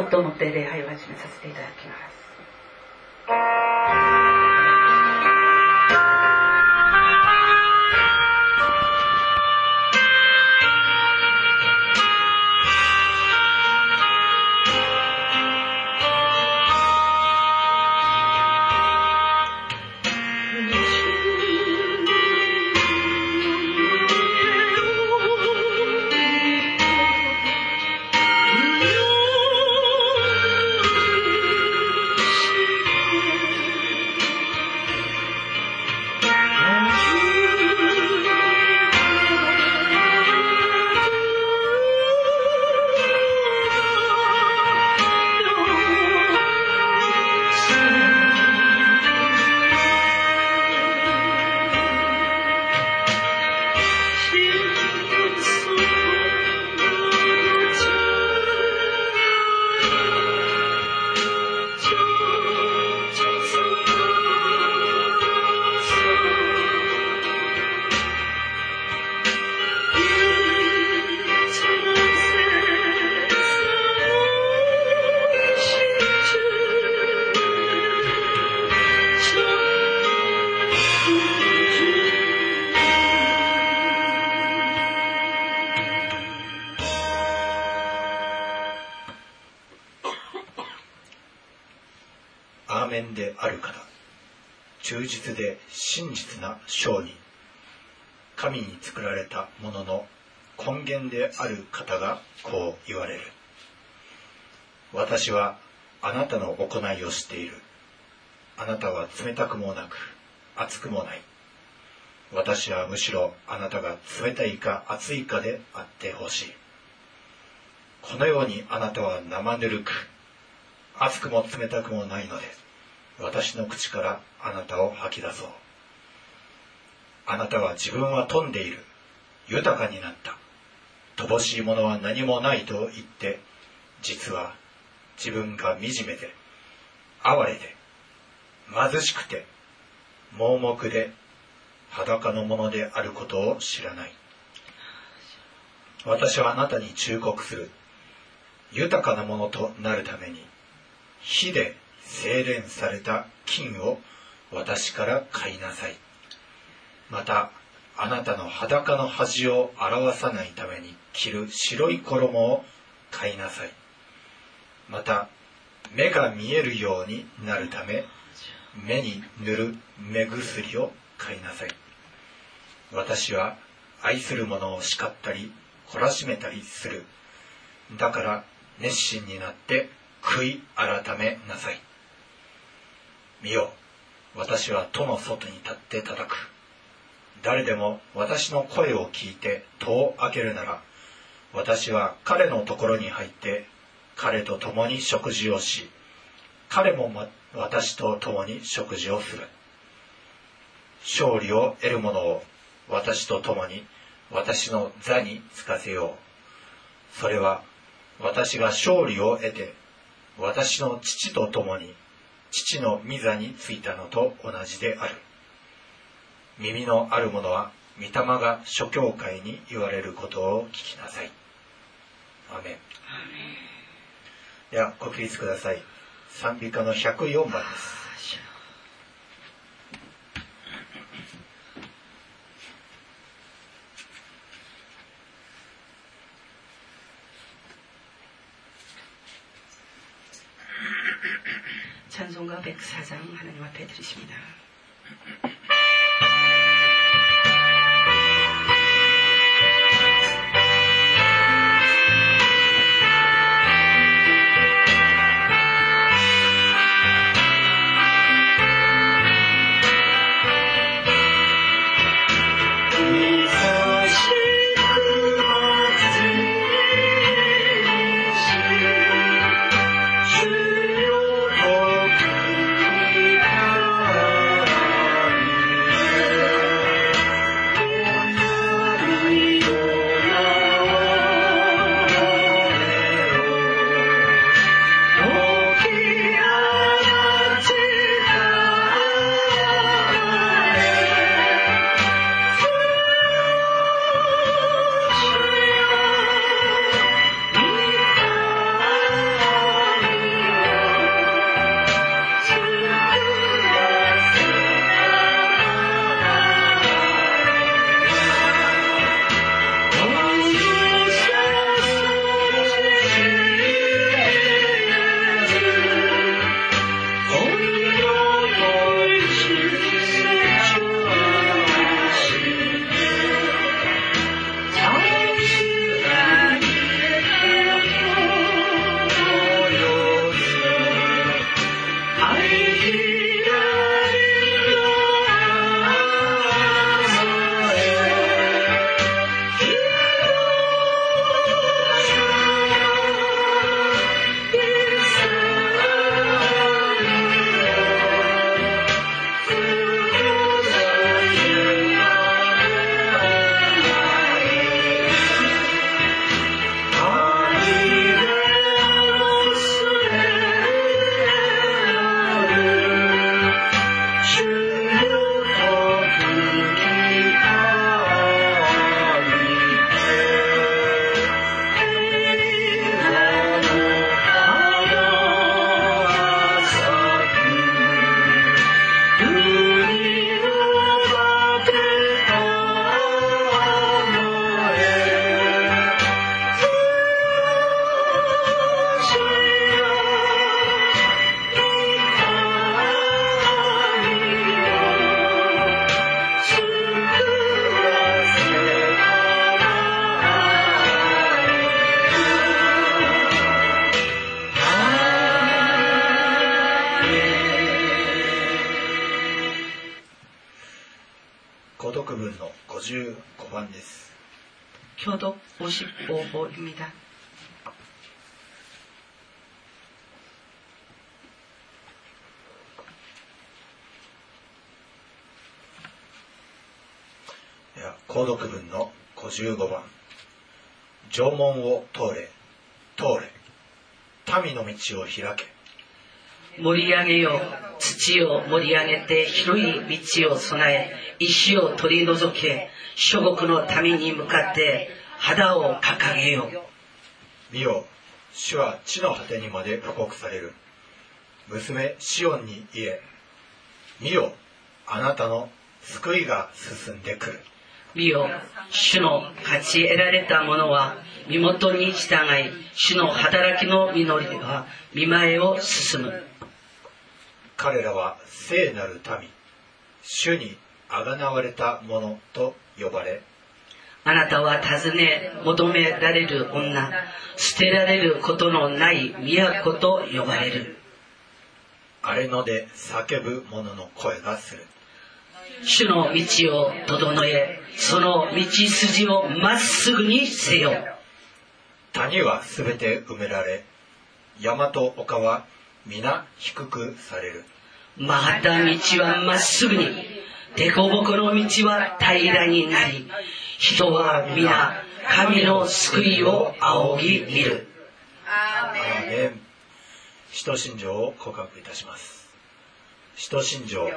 夫をもって礼拝を始めさせていただきます。行いを知っている。あなたは冷たくもなく熱くもない。私はむしろあなたが冷たいか熱いかであってほしい。このようにあなたは生ぬるく熱くも冷たくもないので私の口からあなたを吐き出そう。あなたは自分は富んでいる。豊かになった。乏しいものは何もないと言って実は自分が惨めで哀れで貧しくて盲目で裸のものであることを知らない。私はあなたに忠告する。豊かなものとなるために火で精錬された金を私から買いなさい。またあなたの裸の恥を表さないために着る白い衣を買いなさい。また目が見えるようになるため目に塗る目薬を買いなさい。私は愛する者を叱ったり懲らしめたりする。だから熱心になって悔い改めなさい。見よ私は戸の外に立って叩く。誰でも私の声を聞いて戸を開けるなら私は彼のところに入って彼と共に食事をし彼も私と共に食事をする。勝利を得る者を私と共に私の座につかせよう。それは私が勝利を得て私の父と共に父の御座についたのと同じである。耳のある者は御霊が諸教会に言われることを聞きなさい。アメン。ではご起立ください賛美歌の104番です찬송가104장 하나님 앞에 드리십니다. 교독 55호입니다. では購読文の55番縄文を通れ通れ民の道を開け 몰이양해요土を盛り上げて広い道を備え石を取り除け諸国の民に向かって 肌を掲げよ見よ。主は地の果てにまで布告される。娘シオンに言え。見よあなたの救いが進んでくる。見よ主の勝ち得られた者は身元に従い主の働きの実りは見前を進む。彼らは聖なる民主にあがなわれた者と呼ばれあなたは尋ね求められる女捨てられることのない都と呼ばれる。荒れ野で叫ぶ者の声がする。主の道を整えその道筋をまっすぐにせよ。谷はすべて埋められ山と丘は皆低くされる。曲がった道はまっすぐに凸凹の道は平らになり人は皆神の救いを仰ぎ見る。アーメン使徒信条を告白いたします。使徒信条。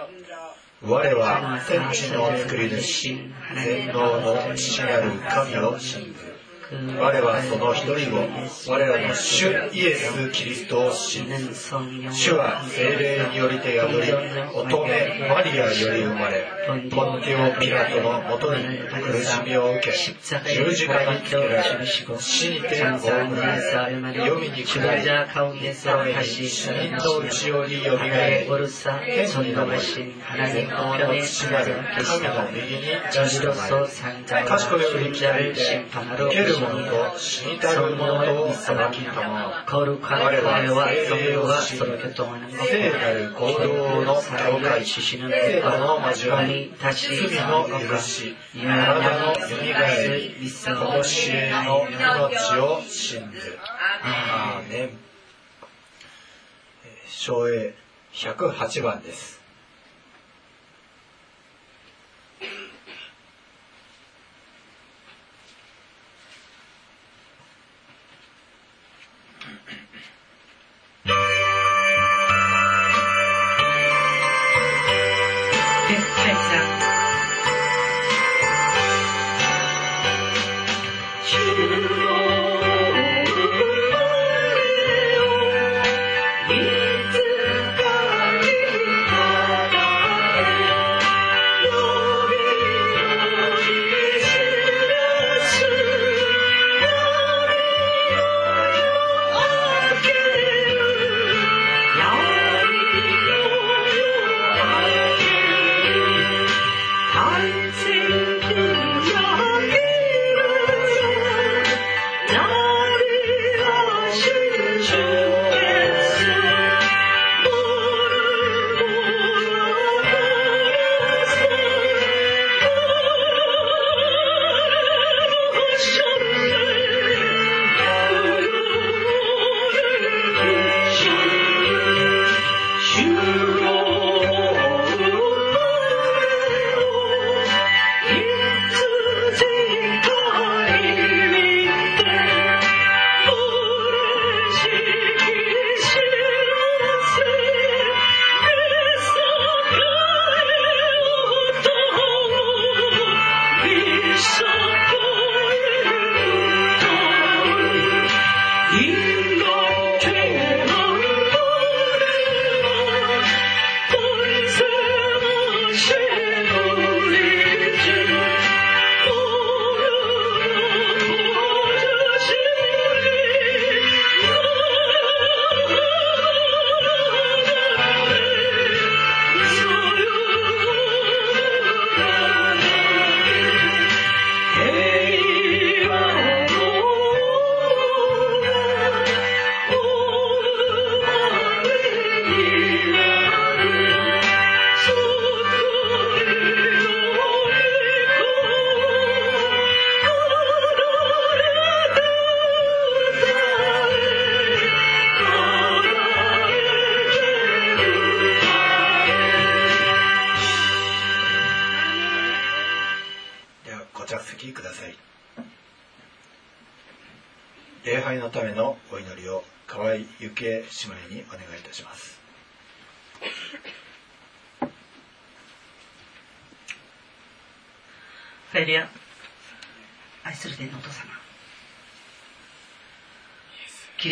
我は天地の作り主全能の父なる神を信ず我はその一人を我らの主イエス・キリストを信ず主は精霊によりて宿り乙女マリアより生まれポンテオ・ピラトのもとに苦しみを受け十字架につけられ死にて葬られ黄泉に下りその上に死人のうちよりよみがえり天に昇り全能の父なる神の右に立ち止まり賢より来られて生ける者と死にたる者と裁きとも彼らは聖をしそれと聖なる行動の境界し死ぬ聖火の交わり立ち罪の許し体の蘇り殺しへの命を信ずアーメン章英108番です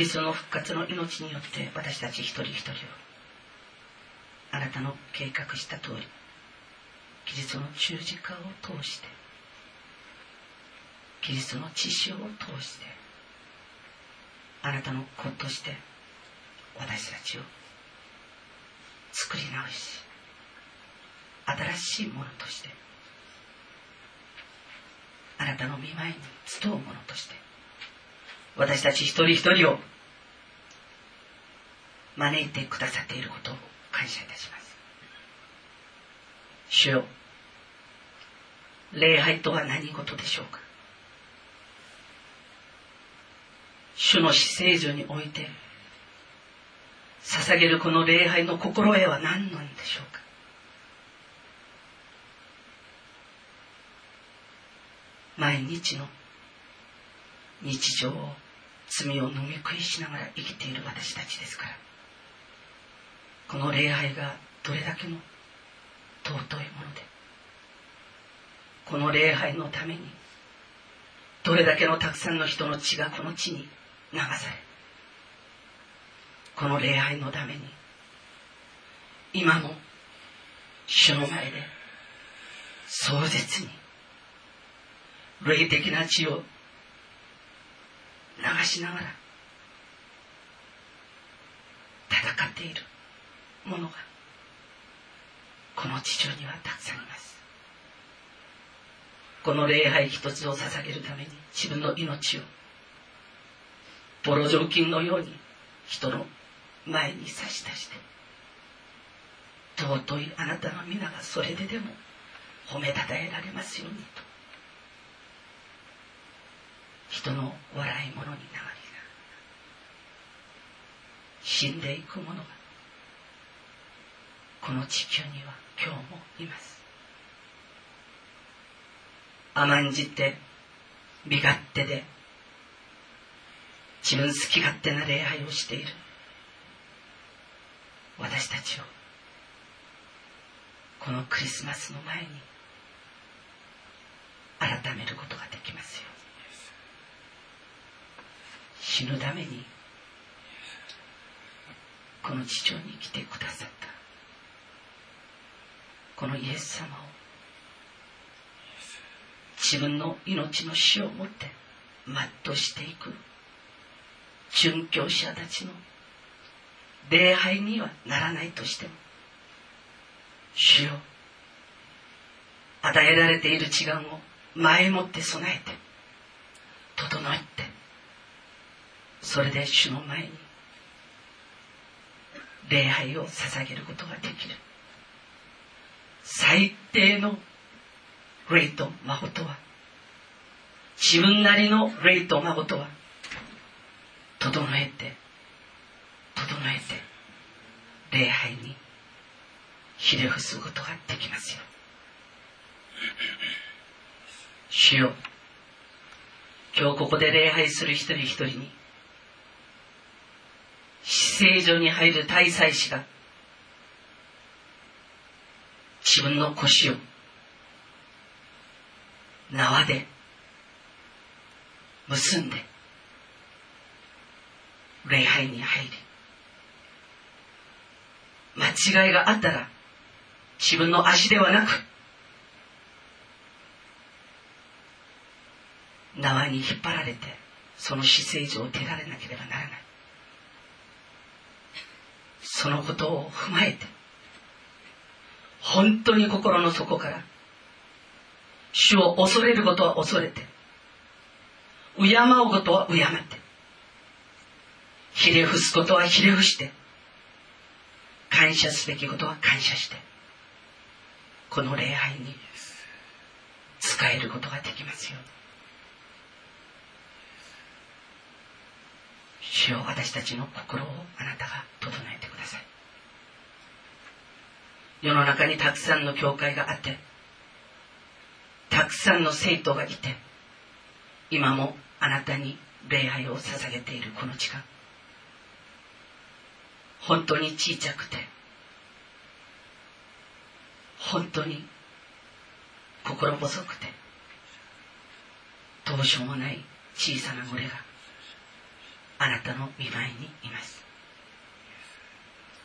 キリスの復活の命によって私たち一人一人をあなたの計画した通りキリストの十字架を通してキリストの血潮を通してあなたの子として私たちを作り直し新しいものとしてあなたの見舞いに集うものとして私たち一人一人を招いてくださっていることを感謝いたします。主よ礼拝とは何事でしょうか？主の死聖所において捧げるこの礼拝の心得は何なんでしょうか？毎日の日常を罪を飲み食いしながら生きている私たちですから。この礼拝がどれだけの尊いものでこの礼拝のためにどれだけのたくさんの人の血がこの地に流されこの礼拝のために今も主の前で壮絶に霊的な血を流しながら戦っている。者がこの地上にはたくさんいます。この礼拝一つを捧げるために自分の命をボロ雑巾のように人の前に差し出して尊いあなたの皆がそれででも褒めたたえられますようにと人の笑い物になりな死んでいく者がこの地球には今日もいます。甘んじて身勝手で自分好き勝手な礼拝をしている。私たちをこのクリスマスの前に改めることができますよ死ぬためにこの地上に来てくださった。このイエス様を自分の命の死をもって全うしていく。殉教者たちの礼拝にはならないとしても主よ与えられている治安を前もって備えて整えてそれで主の前に礼拝を捧げることができる。最低の霊と孫とは自分なりの霊と孫とは整えて整えて礼拝にひれ伏すことができますよ。主よ今日ここで礼拝する一人一人に死聖所に入る大祭司が自分の腰を縄で結んで礼拝に入り間違いがあったら自分の足ではなく縄に引っ張られてその死聖所を出られなければならない。そのことを踏まえて本当に心の底から主を恐れることは恐れて敬うことは敬ってひれ伏すことはひれ伏して感謝すべきことは感謝してこの礼拝に使えることができますよ主よ私たちの心をあなたが整え世の中にたくさんの教会があってたくさんの生徒がいて今もあなたに礼拝を捧げているこの時間。本当に小さくて本当に心細くてどうしようもない小さな群れがあなたの見舞いにいます。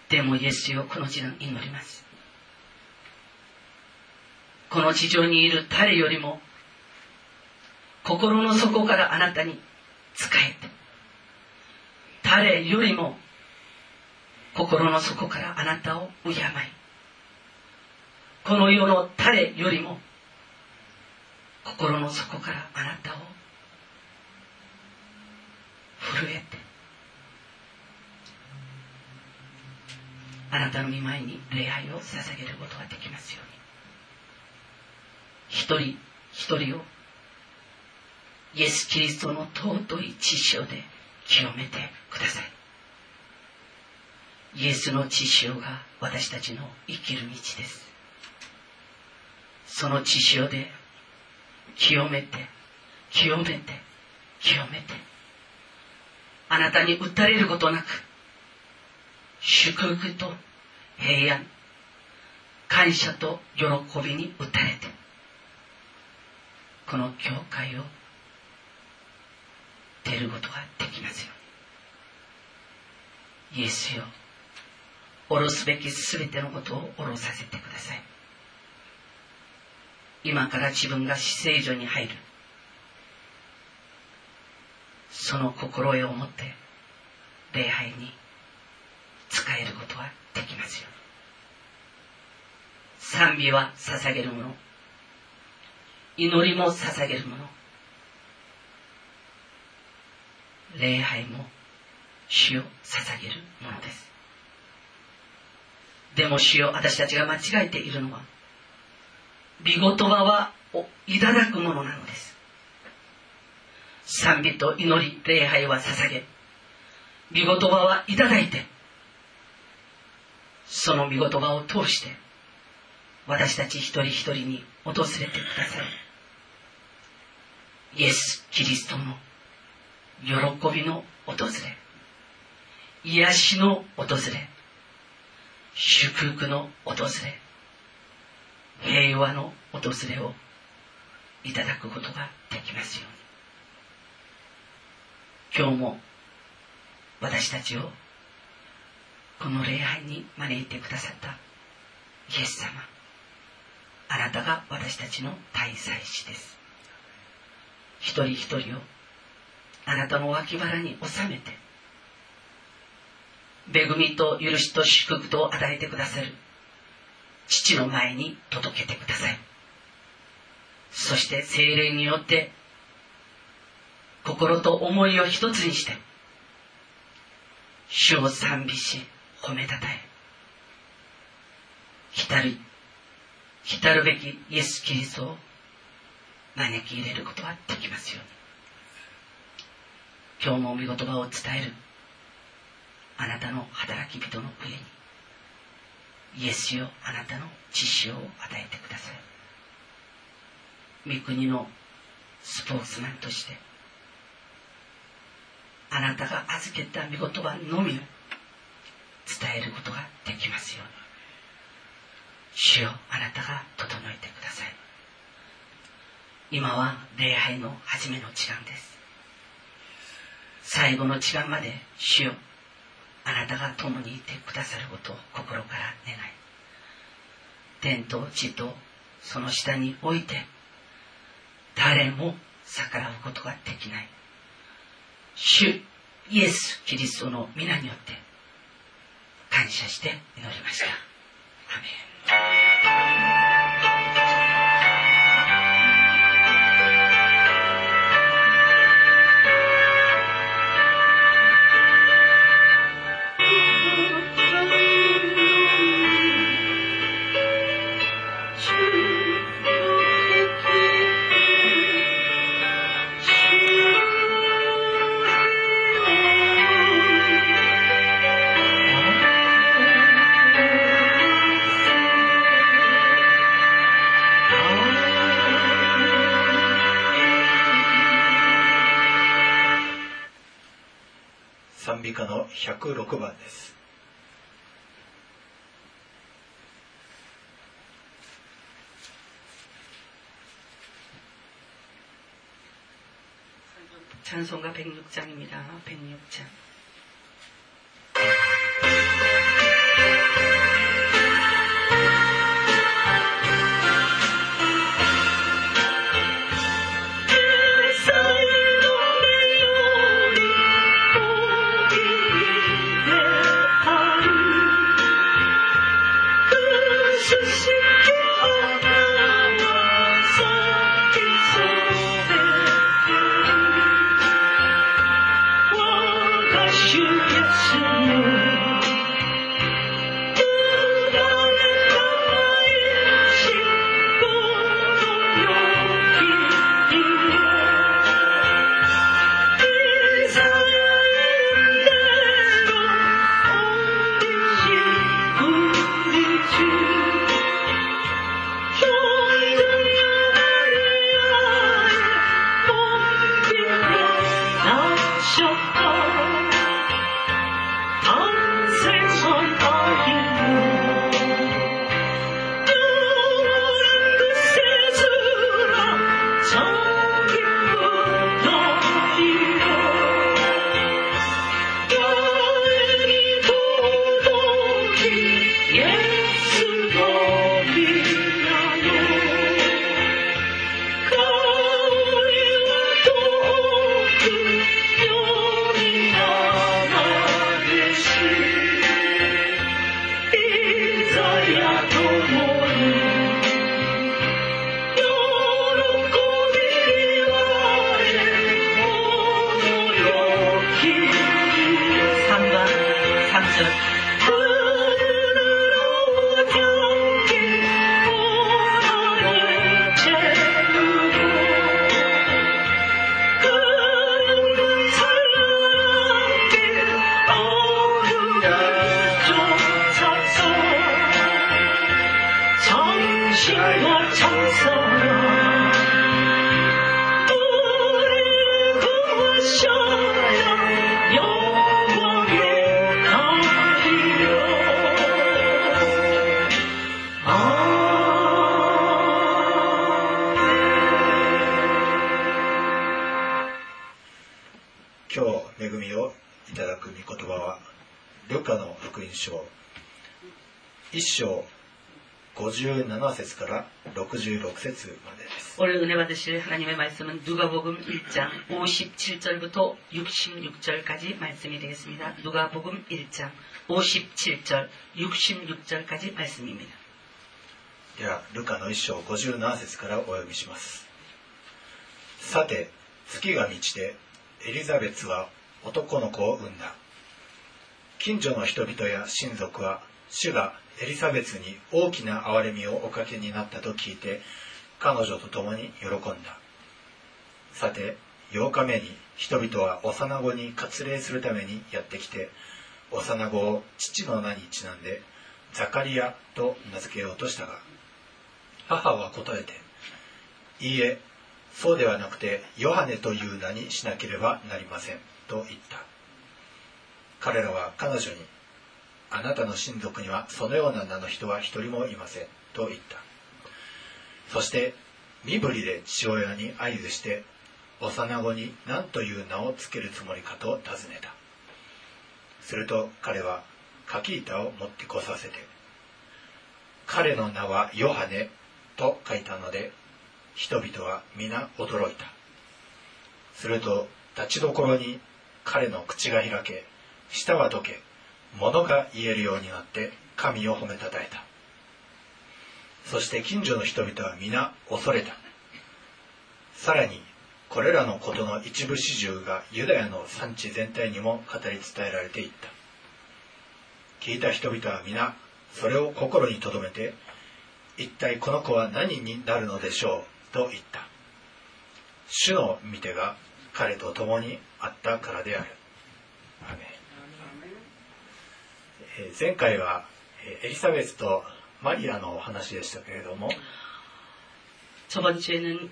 でもイエスよこの時間祈ります。この地上にいる誰よりも心の底からあなたに仕えて誰よりも心の底からあなたを敬いこの世の誰よりも心の底からあなたを震えてあなたの御前に礼拝を捧げることができますように。一人一人をイエス・キリストの尊い知潮で清めてください。イエスの知潮が私たちの生きる道です。その知潮で清めて清めて清めてあなたに打たれることなく祝福と平安感謝と喜びに打たれてこの教会を出ることができますように。イエスよ下ろすべき全てのことを下ろさせてください。今から自分が死聖所に入る。その心得を持って礼拝に使えることができますよ賛美は捧げるもの。祈りも捧げるもの。礼拝も主を捧げるものです。でも主よ私たちが間違えているのは見言葉はいただくものなのです。賛美と祈り礼拝は捧げ見言葉はいただいてその見言葉を通して私たち一人一人に訪れてください。イエス・キリストの喜びの訪れ癒しの訪れ祝福の訪れ平和の訪れをいただくことができますように。今日も私たちをこの礼拝に招いてくださったイエス様あなたが私たちの大祭司です。一人一人をあなたの脇腹に収めて恵みと許しと祝福と与えてくださる父の前に届けてください。そして精霊によって心と思いを一つにして主を賛美し褒めたたえ浸る浸るべきイエス・キリストを招き入れることができますよ。うに今日も御言葉を伝える。あなたの働き人の上に。イエスよあなたの知識を与えてください。御国のスポーツマンとして。あなたが預けた御言葉のみ。を伝えることができますように。主よあなたが整えてください。今は礼拝の初めの時間です最後の時間まで主よあなたが共にいてくださることを心から願い天と地とその下において誰も逆らうことができない主イエス・キリストの皆によって感謝して祈りました。アメン106番です。 찬송가 106장입니다. 106장. いただく御言葉はルカの福音書1章57節から66節までです 오늘 은혜 받으실 하나님의 말씀은 누가복음 1장 57절부터 66절까지 말씀이 되겠습니다. 누가복음 1장 57절 66절까지 말씀입니다. ではルカの1章57節からお読みしますさて月が満ちてエリザベツは 男の子を産んだ。近所の人々や親族は主がエリザベツに大きな憐れみをおかけになったと聞いて彼女と共に喜んだ。さて8日目に人々は幼子に割礼するためにやってきて幼子を父の名にちなんでザカリアと名付けようとしたが母は答えて「いいえそうではなくてヨハネという名にしなければなりません」と言った。彼らは彼女に「あなたの親族にはそのような名の人は一人もいません」と言った。そして身振りで父親に合図して幼子に何という名をつけるつもりかと尋ねた。すると彼は柿板を持ってこさせて彼の名はヨハネと書いたので人々は皆驚いた。すると立ちどころに彼の口が開け舌は溶け物が言えるようになって神を褒めたたえた。そして近所の人々は皆恐れた。さらにこれらのことの一部始終がユダヤの産地全体にも語り伝えられていった。聞いた人々は皆それを心に留めて一体この子は何になるのでしょうと言った。主の御手が彼と共にあったからである。前回はエリザベスとマリアのお話でしたけれども、저번주에는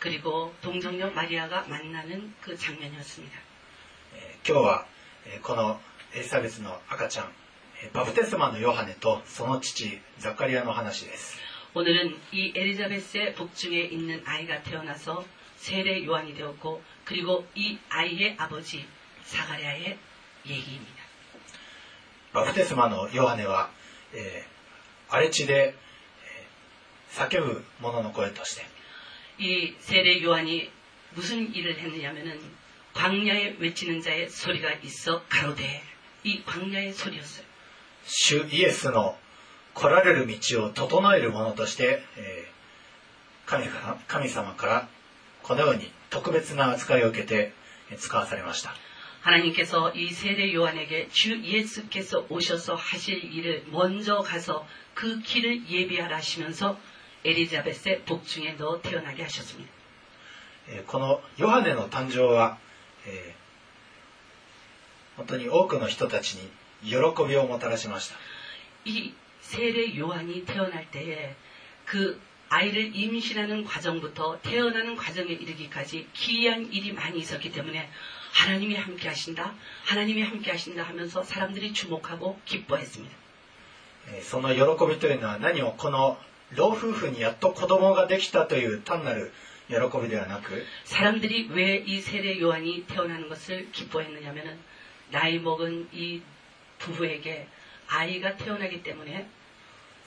그리고동정녀마리아가만나는그장면이었습니다今日はこのエリザベスの赤ちゃんバプテスマのヨハネとその父ザカリアの話です。오늘은이엘리자의복중에있는아이가태어나서세례요한이되었고 그리고 이 아이의 아버지 사가랴의 얘기입니 다. 바프테스마의 요한은荒れ地で叫ぶ者の声として이 세례 요한이 무슨 일을 했느냐면은 광야에 외치는 자의 소리가 있어 가로되 이 광야의 소리였어 요. 주 예수의来られる道を整えるものとして、えー、神,神様からこのように特別な扱いを受けて使わされました。하나님께서 이 세례 요한에게 주 예수께서 오셔서 하실 일을 먼저 가서 그 길을 예비하라 하시면서 에리자베스의 복중에 넣어 태어나게 하셨습니 다. このヨハネの誕生は本当に多くの人たちに喜びをもたらしました。이 세례 요한이 태어날 때에 그 아이를 임신하는 과정부터 태어나는 과정에 이르기까지 기이한 일이 많이 있었기 때문에 하나님이 함께 하신다, 하나님이 함께 하신다 하면서 사람들이 주목하고 기뻐했습니다. えーその喜びというのは何もこの老夫婦にやっと子供ができたという単なる喜びではなく 사람들이 왜 이 세례 요한이 태어나는 것을 기뻐했느냐면은 나이 먹은 이 부부에게 아이가 태어나기 때문에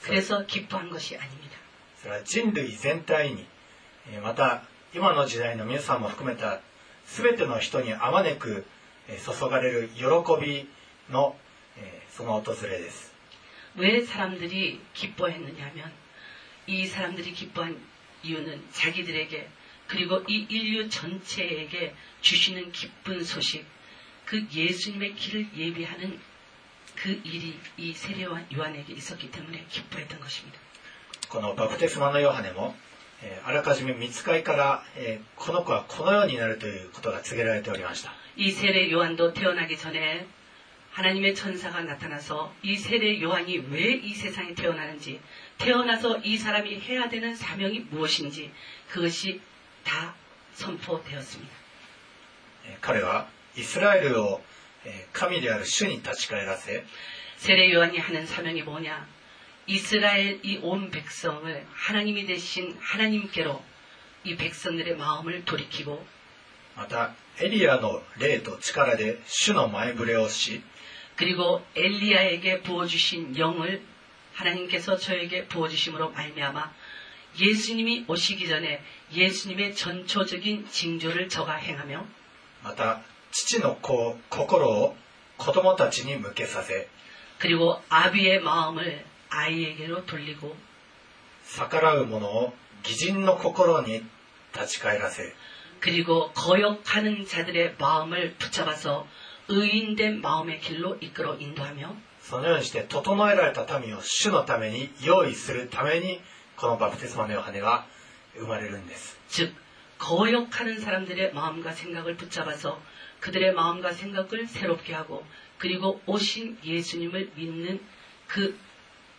그래서 기뻐한 것이 아닙니다. から人類全体にまた今の時代の皆さんも含めた全ての人にあまねく注がれる喜びのその訪れです。왜사람들이기뻐했느냐면이사람들이기뻐한이유는자기들에게그리고이인류전체에게주시는기쁜소식그예수님의길을예비하는그일이이세례와요한에게있었기때문에기뻐했던것입니다 このバプテスマのヨハネも、えー、あらかじめ見つかりから、えー、この子はこのようになるということが告げられておりました이세례요한도태어나기전에하나님의천사가나타나서이세례요한이왜이세상에태어나는지태어나서이사람이해야되는사명이무엇인지그것이다선포되었습니다彼はイスラエルを神である主に立ち返らせ세례요한이하는사명이뭐냐 이스라엘 이 온 백성을 하나님이 되신 하나님께로 이 백성들의 마음을 돌이키고 またエリアの霊と力で主の前触れをし 그리고 엘리야에게 부어주신 영을 하나님께서 저에게 부어주심으로 말미암아 예수님이 오시기 전에 예수님의 전초적인 징조를 저가 행하며 また父の子心を子供たちに向けさせ 그리고 아비의 마음을 아이에게로 돌리고 逆らう者を義人の心に立ち返らせ 그리고 거역하는 자들의 마음을 붙잡아서 의인된 마음의 길로 이끌어 인도하며 そのようにして整えられた民を主のために用意するためにこのバプテスマのヨハネは生まれるんです 즉 거역하는 사람들의 마음과 생각을 붙잡아서 그들의 마음과 생각을 새롭게 하고 그리고 오신 예수님을 믿는 그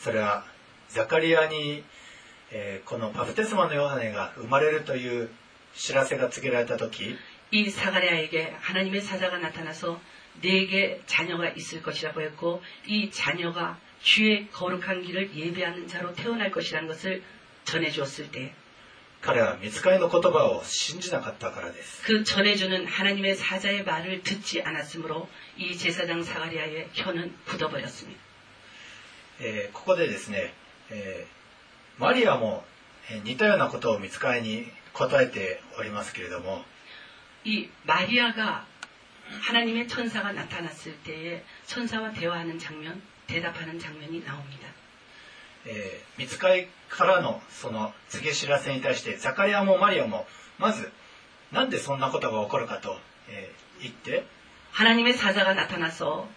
それはザカリアに、えーこのバプテスマのヨハネが生まれるという知らせが告げられた時 이 사가랴에게 하나님의 사자가 나타나서 네게 자녀가 있을 것이라고 했고 이 자녀가 주의 거룩한 길을 예배하는 자로 태어날 것이라는 것을 전해주었을 때 그 彼は見つかりの言葉を信じなかったからです 그 전해주는 하나님의 사자의 말을 듣지 않았으므로 이 제사장 사가랴의 혀는 굳어버렸습니다. えーここでですね、えーマリアも、えー似たようなことを見つかりに答えておりますけれども 이 마리아가 하나님의 천사가 나타났을 때에 천사와 대화하는 장면, 대답하는 장면이 나옵니다. えー見つかりからのその告げ知らせに対してザカリアもマリアもまずなんでそんなことが起こるかと、えー言って 하나님의 사자가 나타나서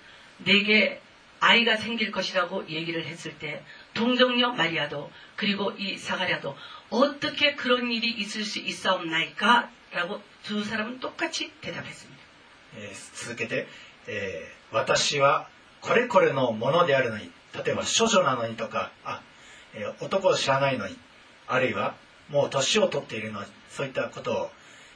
내게 아이가 생길 것이라고 얘기를 했을 때 동정녀 마리아도 그리고 이 사가랴도 어떻게 그런 일이 있을 수 있사옵나이까? 라고 두 사람은 똑같이 대답했습니다. えー続けて、えー私はこれこれのものであるのに例えば処女なのにとかあ、えー男を知らないのにあるいはもう年を取っているのにそういったことを、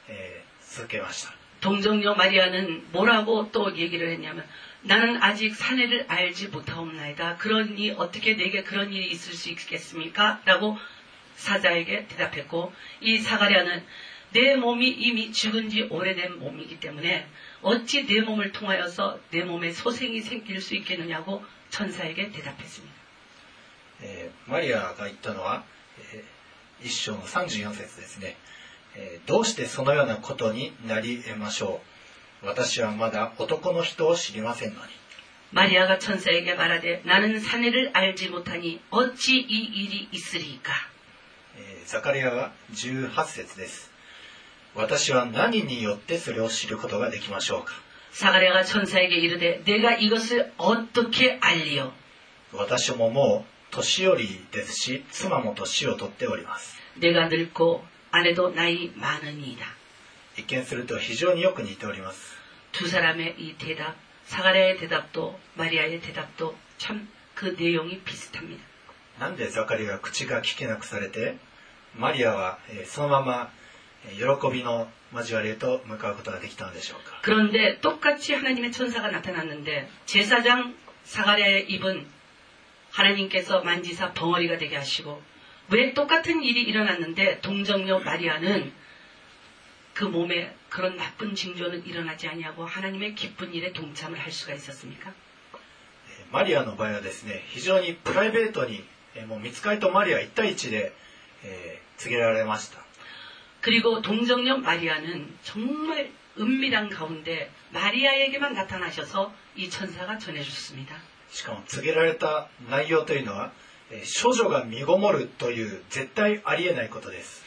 えー続けました 동정녀 마리아는 뭐라고 또 얘기를 했냐면 나는 아직 사내를 알지 못하옵나이다. 그러니 어떻게 내게 그런 일이 있을 수 있겠습니까? 라고 사자에게 대답했고 이 사가랴는 내 몸이 이미 죽은 지 오래된 몸이기 때문에 어찌 내 몸을 통하여서 내 몸에 소생이 생길 수 있겠느냐고 천사에게 대답했습니다. 에, 마리아가 言ったのは一章の34節ですね。どうしてそのようなことになり得ましょう 私はまだ男の人を知りませんのに 마리아가 천사에게 말하되 나는 사내를 알지 못하니 어찌 이 일이 있으리까 えーザカリアは18節です私は何によってそれを知ることができましょうか 사가랴가 천사에게 이르되 내가 이것을 어떻게 알리요 私ももう年寄りですし妻も年を取っております 내가 늙고 아내도 나이 많으니이다. 一見すると非常によく似ております 두 사람의 이 대답, 사가랴의 대답도 마리아의 대답도 참 그 내용이 비슷합니다. なんでザカリアは口が聞けなくされてマリアはえーそのままえー喜びの交わりへと向かうことができたのでしょうか 그런데 똑같이 하나님의 천사가 나타났는데 제사장 사가랴의 입은 하나님께서 만지사 벙어리가 되게 하시고 왜 똑같은 일이 일어났는데 동정녀 마리아는 그 몸에 그런 나쁜 징조는 일어나지고하나님의 기쁜 일에 동참을 할 수가 있었습니 까? マリアの場合はですね非常にプライベートにもう見つかりとマリア1対1で、えー、告げられました。그리고 동정녀 마리아는 정말 은밀한 가운데 마리아에게만 나타나셔서 이 천사가 전해줬습니 다. しかも告げられた内容というのは少女が身ごもるという絶対ありえないことです。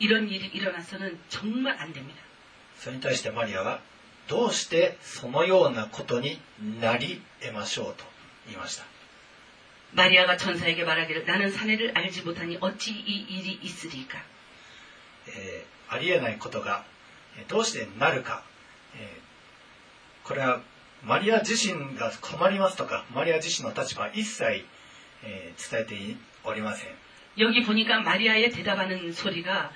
이런 일이 일어나서는 정말 안 됩니 다. それに対してマリアはどうしてそのようなことになり得ましょうと言いました。마리아가 천사에게 말하기를 나는 사내를 알지 못하니 어찌 이 일이 있으리 까? 에, ありえないことがどうしてなるか、 에, これはマリア自身が困りますとかマリア自身の立場は一切、えー、伝えておりません。 여기 보니까 마리아의 대답하는 소리가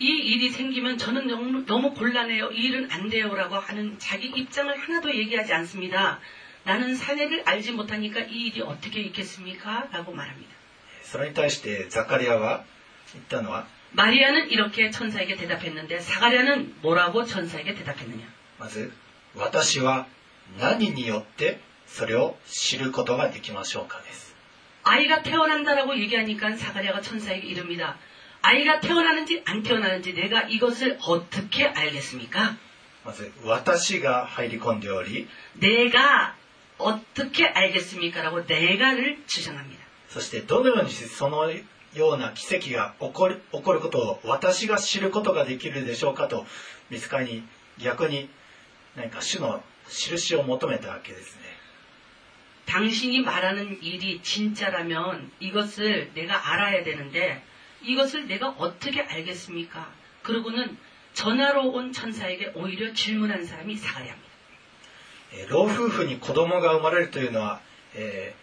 이 일이 생기면 저는 너무, 너무 곤란해요. 이 일은 안 돼요라고 하는 자기 입장을 하나도 얘기하지 않습니다. 나는 사내를 알지 못하니까 이 일이 어떻게 있겠습니까? 라고 말합니다. それに対してザカリアは言ったのは 마리아는 이렇게 천사에게 대답했는데 사가랴는 뭐라고 천사에게 대답했느냐? まず私は何によってそれを知ることができましょうかです 아이가 태어난다라고 얘기하니까 사가랴가 천사에게 이릅니다. 아이가 태어나는지 안 태어나는지 내가 이것을 어떻게 알겠습니까? まず私が入り込んでおり 내가 어떻게 알겠습니까? 라고 내가를 주장합니다. そしてどのようにしてそのような奇跡が起こる起こることを私が知ることができるでしょうかと見つかりに逆に何か主の印を求めたわけですね 당신이 말하는 일이 진짜라면 이것을 내가 알아야 되는데 이것을 내가 어떻게 알겠습니까? 그러고는 전화로 온 천사에게 오히려 질문한 사람이 사가랴입니다. えー老夫婦に子供が生まれるというのは、え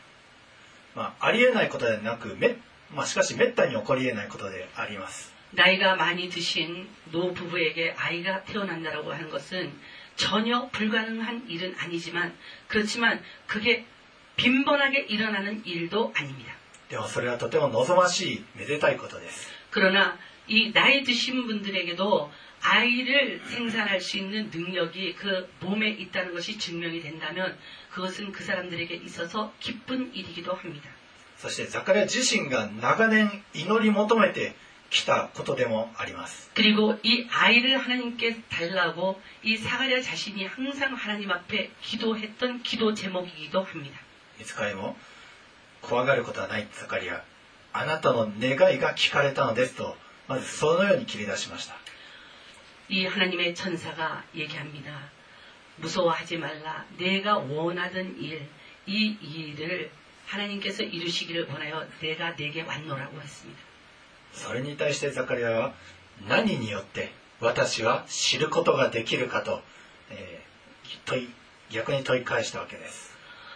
ーまあ、ありえないことではなくめ、まあ、しかしめったに起こりえないことであります 나이가 많이 드신 노 부부에게 아이가 태어난다라고 하는 것은 전혀 불가능한 일은 아니지만 그렇지만 그게 빈번하게 일어나는 일도 아닙니다. でもそれはとても望ましいめでたいことです 그러나 이 나이 드신 분들에게도 아이를 생산할 수 있는 능력이 그 몸에 있다는 것이 증명이 된다면 그것은 그 사람들에게 있어서 기쁜 일이기도 합니다. そしてザカリア自身が長年祈り求めてきたことでもあります 그리고 이 아이를 하나님께 달라고 이 사가랴 자신이 항상 하나님 앞에 기도했던 기도 제목이기도 합니다. いつかいも怖がることはないザカリアあなたの願いが聞かれたのですとまずそのように切り出しました 이 하나님의 천사가 얘기합니다. 무서워하지 말라. 내가 원하던 일, 이 일을 하나님께서 이루시기를 원하여 내가 내게 왔노라고 했습니다. それに対してザカリアは何によって私は知ることができるかと、えー問い逆に問い返したわけです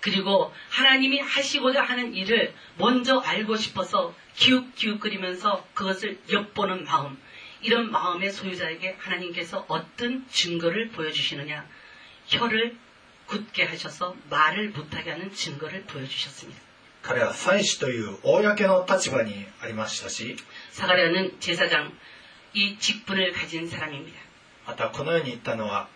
그리고 하나님이 하시고자 하는 일을 먼저 알고 싶어서 기웃기웃거리면서 그것을 엿보는 마음. 이런 마음의 소유자에게 하나님께서 어떤 증거를 보여주시느냐. 혀를 굳게 하셔서 말을 못하게 하는 증거를 보여주셨습니다. 彼は祭司という公の立場にありましたし 사가랴는 제사장, 이 직분을 가진 사람입니다. またこのように言ったのは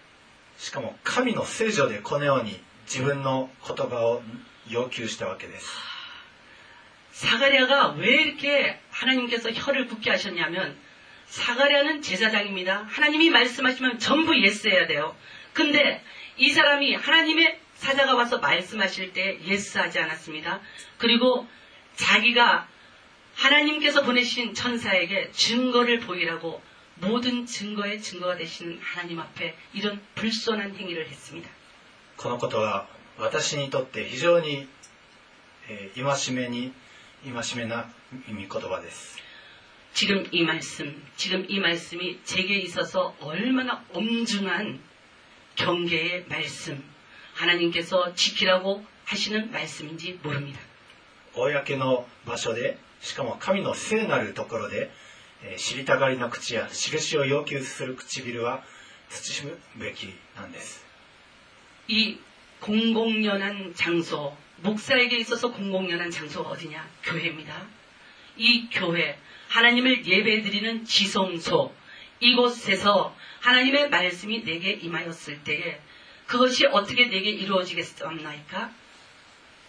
しかも神の聖女でこのように 自分の言葉を要求したわけです 사가랴가 왜 이렇게 하나님께서 혀를 굳게 하셨냐면 사가랴는 제사장입니다. 하나님이 말씀하시면 전부 예스해야 돼요. 근데 이 사람이 하나님의 사자가 와서 말씀하실 때 예스하지 않았습니다. 그리고 자기가 하나님께서 보내신 천사에게 증거를 보이라고 모든 증거의 증거가 되시는 하나님 앞에 이런 불손한 행위를 했습니다. このことは私にとって非常に、えー戒めに戒めな御言葉です 지금 이 말씀, 지금 이 말씀이 제게 있어서 얼마나 엄중한 경계의 말씀, 하나님께서 지키라고 하시는 말씀인지 모릅니다. 公の場所でしかも神の聖なるところで、えー知りたがりの口や印を要求する唇は慎むべきなんです 이 공공연한 장소, 목사에게 있어서 공공연한 장소가 어디냐? 교회입니다. 이 교회, 하나님을 예배드리는 지성소, 이곳에서 하나님의 말씀이 내게 임하였을 때에 그것이 어떻게 내게 이루어지겠습니까?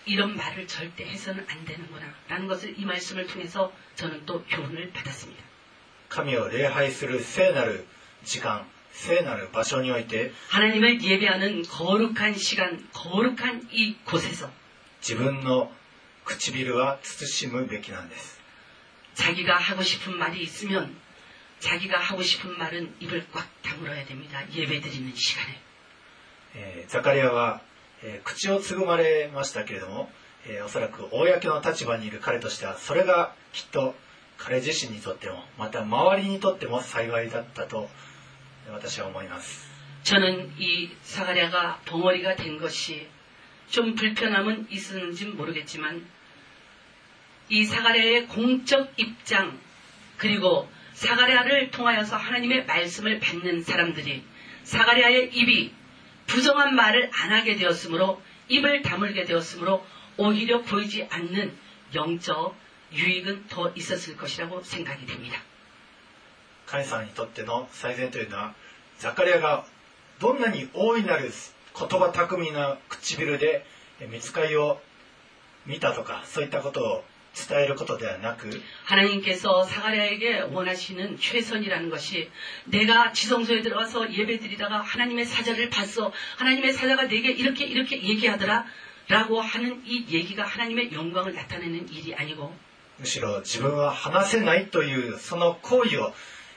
이런 말을 절대 해서는 안 되는구나. 라는 것을 이 말씀을 통해서 저는 또 교훈을 받았습니다. 神を礼拝する聖なる時間 聖なる場所において自分の唇は慎むべきなんです。自分が하고싶은말이있으면자기가하고싶은말은입을꽉다물어야됩니 다. 예배드리ザカリアは、えー、口をつぐまれましたけれども、えー、おそらく公の立場にいる彼としてはそれがきっと彼自身にとってもまた周りにとっても幸いだったと私は思います 저는 이 사가랴가 벙어리가 된 것이 좀 불편함은 있었는지 모르겠지만 이 사가랴의 공적 입장 그리고 사가랴를 통하여서 하나님의 말씀을 받는 사람들이 사가랴의 입이 부정한 말을 안 하게 되었으므로 입을 다물게 되었으므로 오히려 보이지 않는 영적 유익은 더 있었을 것이라고 생각이 됩니다. 神様にとっての最善というのはザカリアがどんなに大いなる言葉巧みな唇でえー見つかりを見たとかそういったことを伝えることではなく 하나님께서 사가랴에게 원하시는 최선이라는 것이 내가 지성소에 들어가서 예배드리다가 하나님의 사자를 봤어. 하나님의 사자가 내게 이렇게 이렇게 얘기하더라. 라고 하는 이 얘기가 하나님의 영광을 나타내는 일이 아니고 むしろ自分は話せないというその行為を、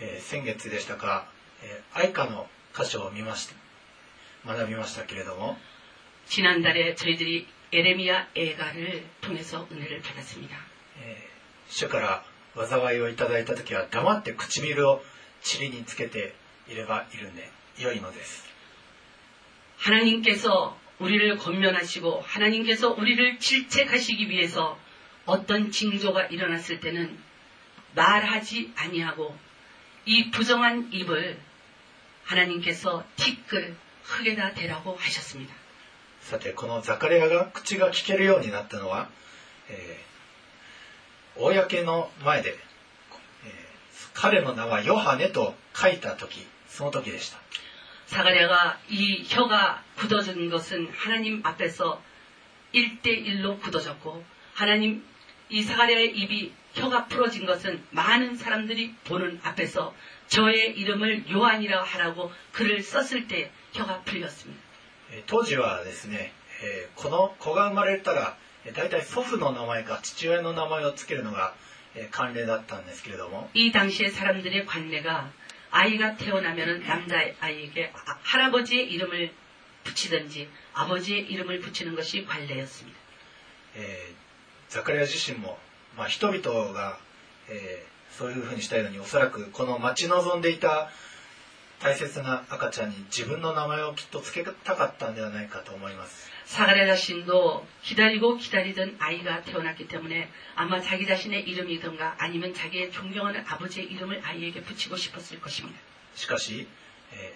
え、先月でしたか、え、愛花の箇所を見ました学びましたけれども。지난달에저희들이エレミア映画를통主から災いをいただいた時は黙って唇を塵につけていればいるんで良いのです。하나님께서우리를건면하시고하나님께서우리를질책하っ기위해서어떤징조가일어났을때는말하지아니하고 이 부정한 입을 하나님께서 티끌 흙에다 대라고 하셨습니다. さてこのザカレアが口が聞けるようになったのは、えー公の前で、えー彼の名はヨハネと書いた時その時でした 사가랴가 이 혀가 굳어진 것은 하나님 앞에서 1대1로 굳어졌고 하나님 이 사가랴의 입이 혀가 풀어진 것은 많은 사람들이 보는 앞에서 저의 이름을 요한이라고 하라고 글을 썼을 때 혀가 풀렸습니다. 当時はですね、この子が生まれたら、大体祖父の名前か父親の名前をつけるのが慣例だったんですけれども。이 당시의 사람들의 관례가 아이가 태어나면 남자아이에게 아, 할아버지의 이름을 붙이든지 아버지의 이름을 붙이는 것이 관례였습니다. ザカリア自身もまあ、人々が、えー、そういうふうにしたようにおそらくこの待ち望んでいた大切な赤ちゃんに自分の名前をきっとつけたかったんではないかと思います。사가랴 자신도 기다리고 기다리던 아이가 태어났기 때문에 아마 자기 자신의 이름이든가 아니면 자기의 존경하는 아버지의 이름을 아이에게 붙이고 싶었을 것입니 다. しかし、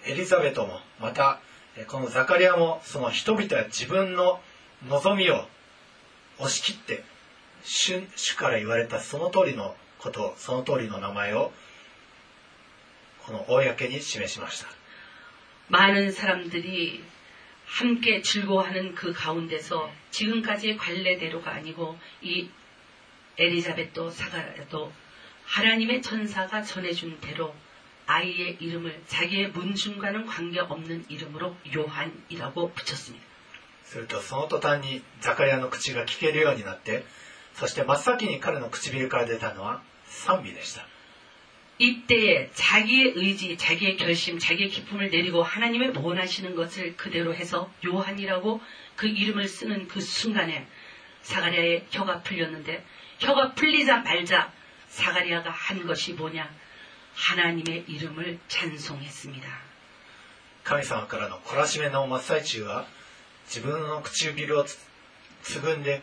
エリザベトも、また、このザカリアも、その人々や自分の望みを押し切って、主主から言われたその通りのことその通りの名前をこの公に示しました 많은 사람들이 함께 즐거워하는 그 가운데서 지금까지의 관례대로가 아니고 이 에리자벳도 사가랴도 하나님의 천사가 전해준 대로 아이의 이름을 자기의 문중과는 관계없는 이름으로 요한이라고 붙였습니다. するとその途端にザカリアの口が聞けるようになって そして真っ先に彼の唇から出たのは賛美でした 이때에 자기의 의지, 자기의 결심, 자기의 기쁨을 내리고 하나님의 원하시는 것을 그대로 해서 요한이라고 그 이름을 쓰는 그 순간에 사가랴의 혀가 풀렸는데 혀가 풀리자 말자 사가랴가 한 것이 뭐냐? 하나님의 이름을 찬송했습니다. 神様からの懲らしめの真っ最中は自分の唇をつつぐんで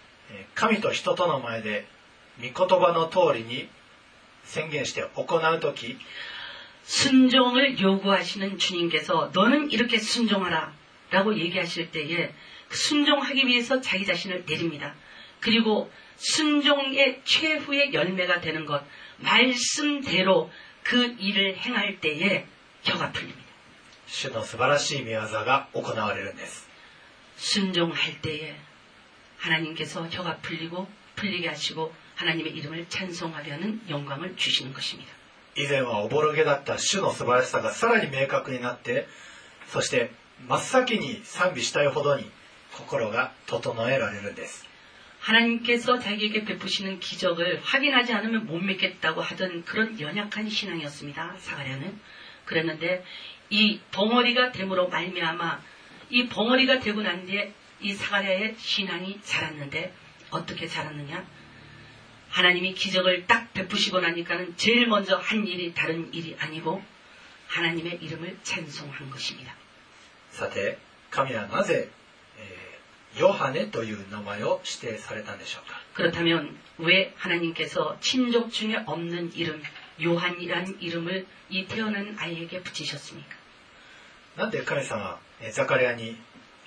神と人との前で御言葉の通りに宣言して行う時 순종을 요구하시는 주님께서 너는 이렇게 순종하라 라고 얘기하실 때에 그 순종하기 위해서 자기 자신을 내립니다. 그리고 순종의 최후의 열매가 되는 것, 말씀대로 그 일을 행할 때에 혀가 풀립니다. 主の素晴らしい御業が行われるんです 순종할 때에 하나님께서 혀가 풀리고 풀리게 하시고 하나님의 이름을 찬송하게 하는 영광을 주시는 것입니다. 以前はおぼろげだった主の素晴らしさがさらに明確になってそして真っ先に賛美したいほどに心が整えられるんです 하나님께서 자기에게 베푸시는 기적을 확인하지 않으면 못 믿겠다고 하던 그런 연약한 신앙이었습니다. 사가랴는 그랬는데 이 벙어리가 됨으로 말미암아 이 벙어리가 되고 난 뒤에 이 사가랴의 신앙이 자랐는데 어떻게 자랐느냐? 하나님이 기적을 딱 베푸시고 나니까는 제일 먼저 한 일이 다른 일이 아니고 하나님의 이름을 찬송한 것입니다. さて神はなぜ、えーヨハネという名前を指定されたんでしょうか 그렇다면 왜 하나님께서 친족 중에 없는 이름 요한이란 이름을 이 태어난 아이에게 붙이셨습니까? なんで神様はえーザカリアに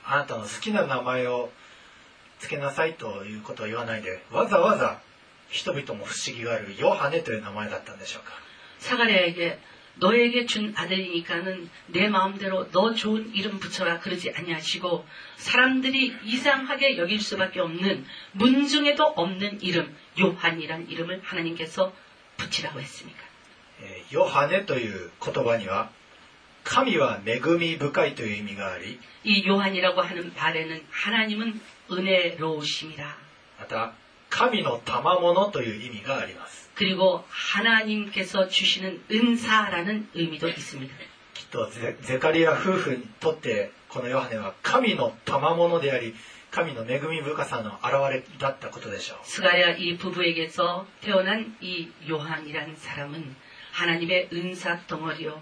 あなたの好きな名前を付けなさいということを言わないでわざわざ人々も不思議があるヨハネという名前だったんでしょうか 사가랴에게 너에게 준 아들이니까는 내 마음대로 너 좋은 이름 붙여라 그러지 아니하시고 사람들이 이상하게 여길 수밖에 없는 문중에도 없는 이름 요한이란 이름을 하나님께서 붙이라고 했습니까? えーヨハネという言葉には 神は恵み深いという意味があり 이 요한이라고 하는 말에는 하나님은 은혜로우심이라 また神の賜物という意味があります 그리고 하나님께서 주시는 은사라는 의미도 있습니다. きっとゼゼカリア夫婦にとってこのヨハネは神の賜物であり神の恵み深さの表れだったことでしょう 스가랴 이 부부에게서 태어난 이 요한이라는 사람은 하나님의 은사 덩어리요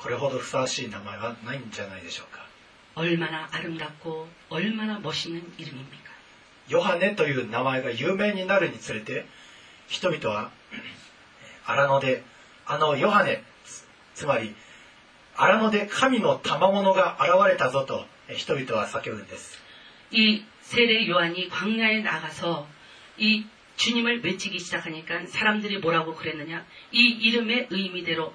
これほどふさわしい名前はないんじゃないでしょうか 얼마나 아름답고 얼마나 멋있는 이름입니까? ヨハネという名前が有名になるにつれて人々は荒野であのヨハネつつまり荒野で神の賜物が現れたぞとえ人々は叫ぶんです 이 세례 요한이 광야에 나가서 이 주님을 외치기 시작하니까 사람들이 뭐라고 그랬느냐? 이 이름의 의미대로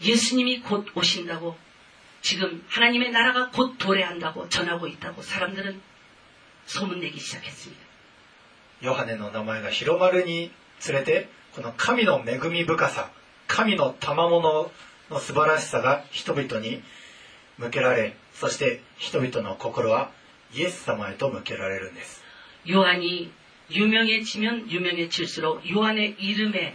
예수님이 곧 오신다고 지금 하나님의 나라가 곧 도래한다고 전하고 있다고 사람들은 소문내기 시작했습니다. ヨハネの名前が広まるにつれてこの神の恵み深さ神の賜物の素晴らしさが人々に向けられそして人々の心はイエス様へと向けられるんです 요한이 유명해지면 유명해질수록 요한의 이름에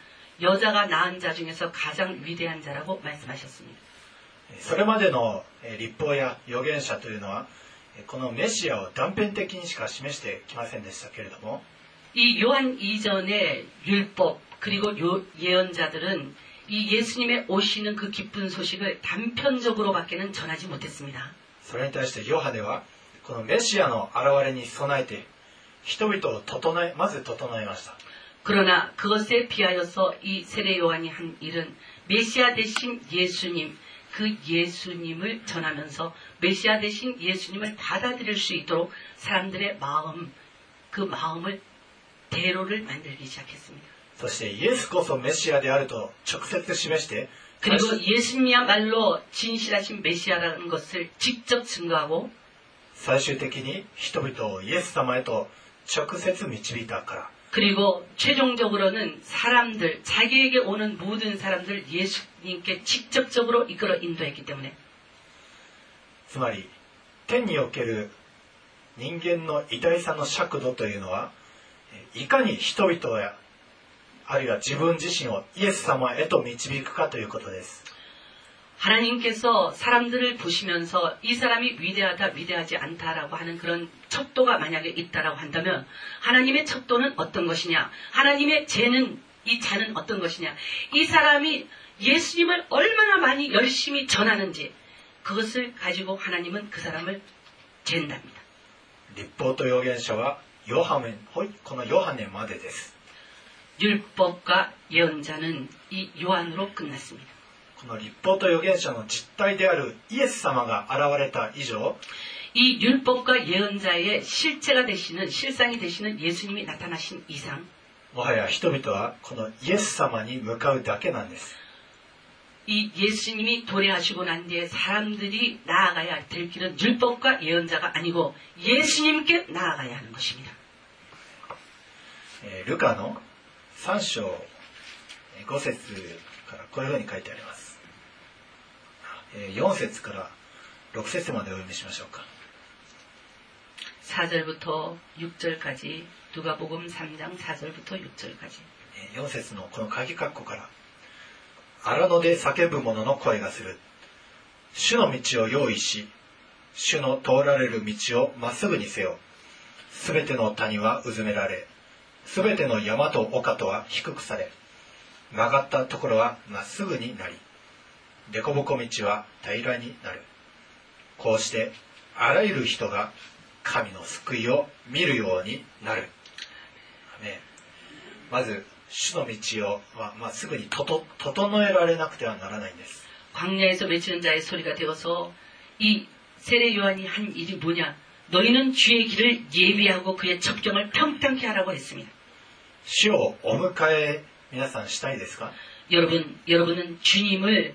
여자가 낳은 자 중에서 가장 위대한 자라고 말씀하셨습니다. それまでのえー立法や預言者というのはえーこのメシアを断片的にしか示してきませんでしたけれども 이 요한 이전의 율법 그리고 요- 예언자들은 이 예수님의 오시는 그 기쁜 소식을 단편적으로밖에는 전하지 못했습니다. それに対してヨハネはこのメシアの現れに備えて人々を整えまず整えました 그러나 그것에 비하여서 이 세례 요한이 한 일은 메시아 대신 예수님 그 예수님을 전하면서 메시아 대신 예수님을 받아들일 수 있도록 사람들의 마음 그 마음을 대로를 만들기 시작했습니다. そしてイエスこそメシアであると直接示して 그리고 예수님이야말로 진실하신 메시아라는 것을 직접 증거하고 最終的に人々をイエス様へと直接導いたから 그리고 최종적으로는 사람들 자기에게 오는 모든 사람들 예수님께 직접적으로 이끌어 인도했기 때문에 つまり天における人間の偉大さの尺度というのはえいかに人々やあるいは自分自身をイエス様へと導くかということです 하나님께서 사람들을 보시면서 이 사람이 위대하다 위대하지 않다라고 하는 그런 척도가 만약에 있다라고 한다면 하나님의 척도는 어떤 것이냐 하나님의 죄는 이 자는 어떤 것이냐 이 사람이 예수님을 얼마나 많이 열심히 전하는지 그것을 가지고 하나님은 그 사람을 잰답니다. 立法と預言者はヨハネほいこのヨハネまでです 율법과 예언자는 이 요한으로 끝났습니다. この立法と預言者の実態であるイエス様が現れた以上이율법과예언자의실체가되시는실상이되시는예수님이나타나신이상もはや人々はこのイエス様に向かうだけなんです。이예수님이도래하시고난뒤에사람들이나아가야될길은율법과예언자가아니고예수님께나아가야하는것입니다ルカの3章5節からこういうふうに書いてあります。4節から6節までお読みしましょうか 4절부터 6절까지 누가복음 3장 4절부터 6절까지 えー4節のこの鍵括弧から荒野で叫ぶ者の声がする主の道を用意し主の通られる道をまっすぐにせよすべての谷はうずめられすべての山と丘とは低くされ曲がったところはまっすぐになり 凸凹道は平らになるこうしてあらゆる人が神の救いを見るようになるアメンまず主の道をはまあすぐにとと整えられなくてはならないんです 광야에서 외치는 자의 소리가 되어서 이 세례 요한이 한 일이 뭐냐? 너희는 주의 길을 예비하고 그의 첩경을 평평케 하라고 했습니다. 主をお迎え皆さんしたいですか 여러분, 여러분은 주님을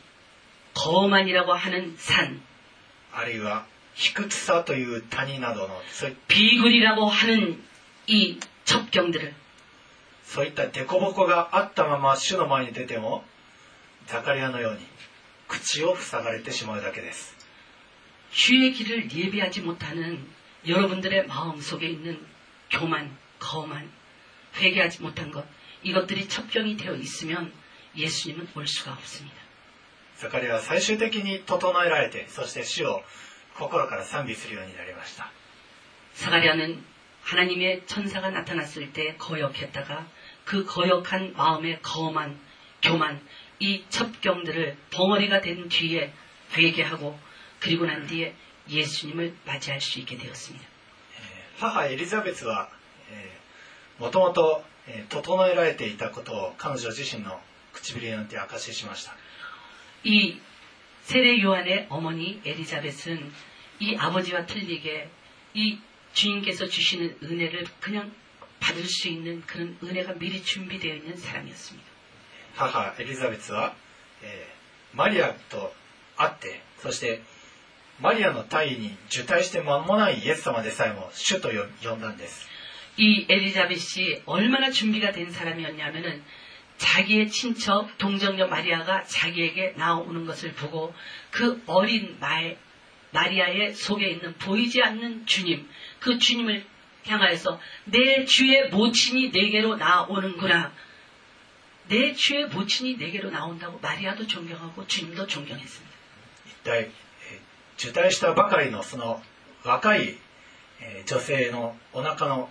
거만이라고 하는 산, あるいは卑屈さという谷などのそうい 비굴이라고 하는 이 첩경들을 そういった凸凹があったまま主の前に出てもザカリアのように口を塞がれてしまうだけです 주의 길을 예비하지 못하는 여러분들의 마음속에 있는 교만, 거만, 회개하지 못한 것, 이것들이 첩경이 되어 있으면 예수님은 올 수가 없습니다. ザカリアは最終的に整えられてそして主を心から賛美するようになりました 사가랴는 하나님의 천사가 나타났을 때 거역했다가 그 거역한 마음의 거만, 교만, 이 첩경들을 벙어리가 된 뒤에 회개하고 그리고 난 뒤에 예수님을 맞이할 수 있게 되었습니다. 母エリザベスはもともと整えられていたことを彼女自身の唇によって証ししました 이 세례 요한의 어머니 에리자벳은 이 아버지와 틀리게 이 주님께서 주시는 은혜를 그냥 받을 수 있는 그런 은혜가 미리 준비되어 있는 사람이었습니다. 母エリザベスは、えーマリアと会ってそしてマリアの体位に受胎して間もないイエス様でさえも主と呼呼んだんです 이 에리자벳이 얼마나 준비가 된 사람이었냐면은 자기의 친척 동정녀 마리아가 자기에게 나오는 것을 보고 그 어린 말, 마리아의 속에 있는 보이지 않는 주님, 그 주님을 향하여서 내 주의 모친이 내게로 나오는구나. 내 주의 모친이 내게로 나온다고 마리아도 존경하고 주님도 존경했습니다. 一体、えー受胎したばかりのその若い、えー女性のお腹の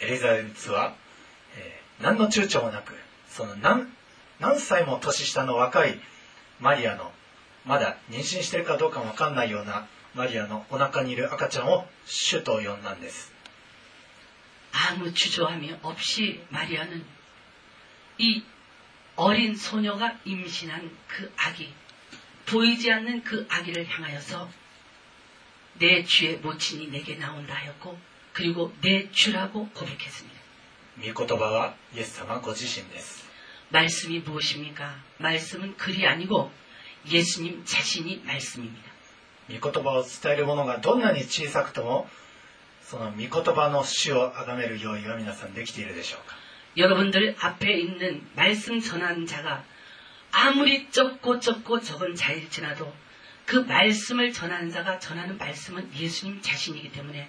エリザベスは、えー何の躊躇もなくその何何歳も年下の若いマリアのまだ妊娠してるかどうかも分かんないようなマリアのお腹にいる赤ちゃんを主と呼んだんです 아무 주저함이 없이 마리아는 이 어린 소녀가 임신한 그 아기, 보이지 않는 그 아기를 향하여서 내 주의 모친이 내게 나온다 하였고 그리고 내 주라고 고백했습니다. 御言葉はイエス様ご自身です 말씀이 무엇입니까? 말씀은 글이 아니고 예수님 자신이 말씀입니다. 御言葉を伝える者がどんなに小さくともその御言葉の主を崇める用意は皆さんできているでしょうか 여러분들 앞에 있는 말씀 전하는 자가 아무리 적고 적고 적은 자일지라도 그 말씀을 전하는 자가 전하는 말씀은 예수님 자신이기 때문에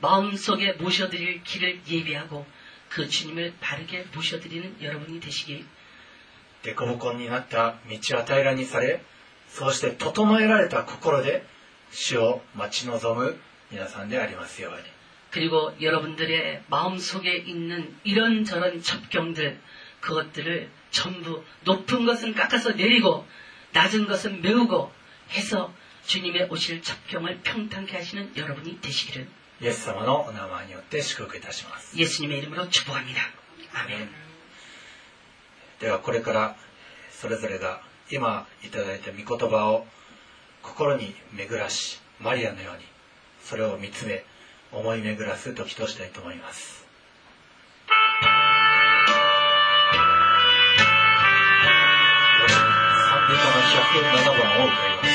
마음속에 모셔드릴 길을 예비하고 그 주님을 바르게 모셔드리는 여러분이 되시기 凸凹になった道は平らにされそうして整えられた心で主を待ち望む皆さんでありますように 그리고 여러분들의 마음속에 있는 이런저런 접경들 그것들을 전부 높은 것은 깎아서 내리고 낮은 것은 메우고 해서 주님의 오실 접경을 평탄케 하시는 여러분이 되시기를 イエス様のお名前によって祝福いたします 예수님의 이름으로 축복합니다. 아멘. ではこれからそれぞれが今いただいた御言葉を心に巡らしマリアのようにそれを見つめ思い巡らす時としたいと思います賛美歌の107番を歌います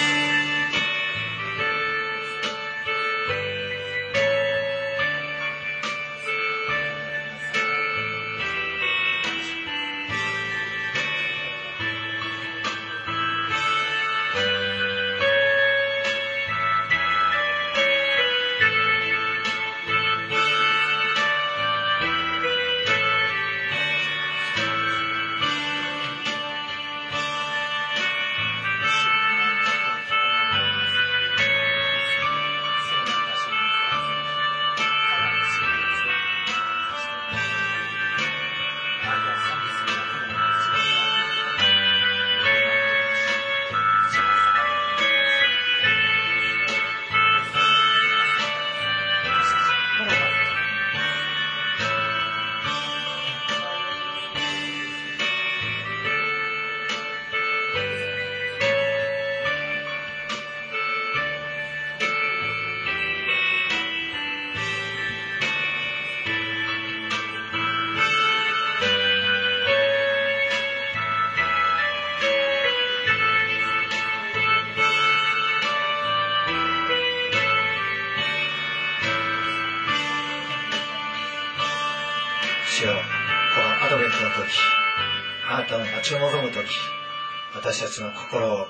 私たちの心の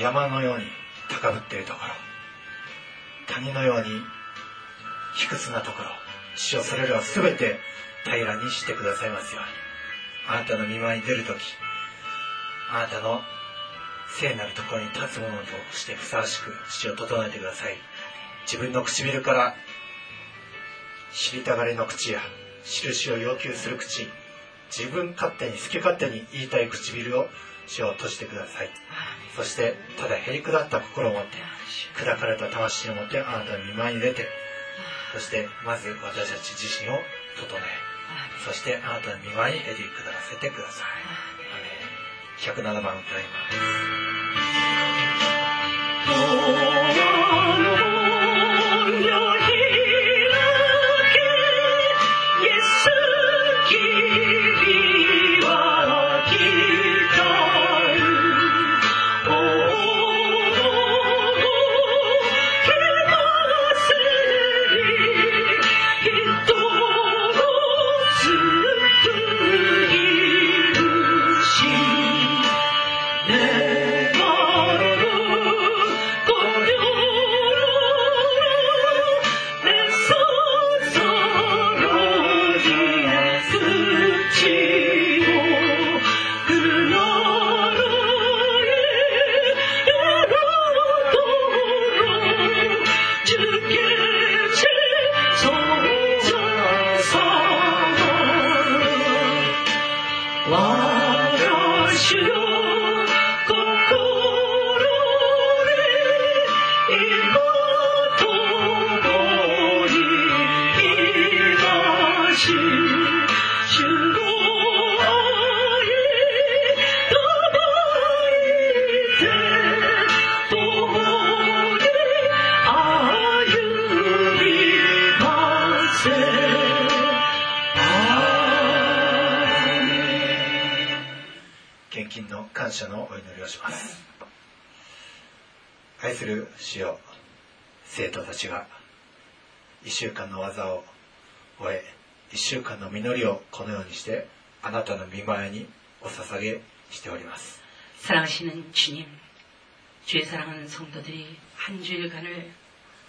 山のように高ぶっているところ谷のように卑屈なところ主よそれらを全て平らにしてくださいますように。あなたの見舞いに出る時あなたの聖なるところに立つ者としてふさわしく父を整えてください。自分の唇から知りたがりの口や印を要求する口自分勝手に好き勝手に言いたい唇を主を閉じてください。そしてただへりくだった心を持って砕かれた魂を持ってあなたの見舞いに出てそしてまず私たち自身を整えそしてあなたの見舞いにエディ下らせてください。アメン107番歌います「なたの見前にお捧げしております 사랑하시는 주님, 주의 사랑하는 성도들이 한 주일간을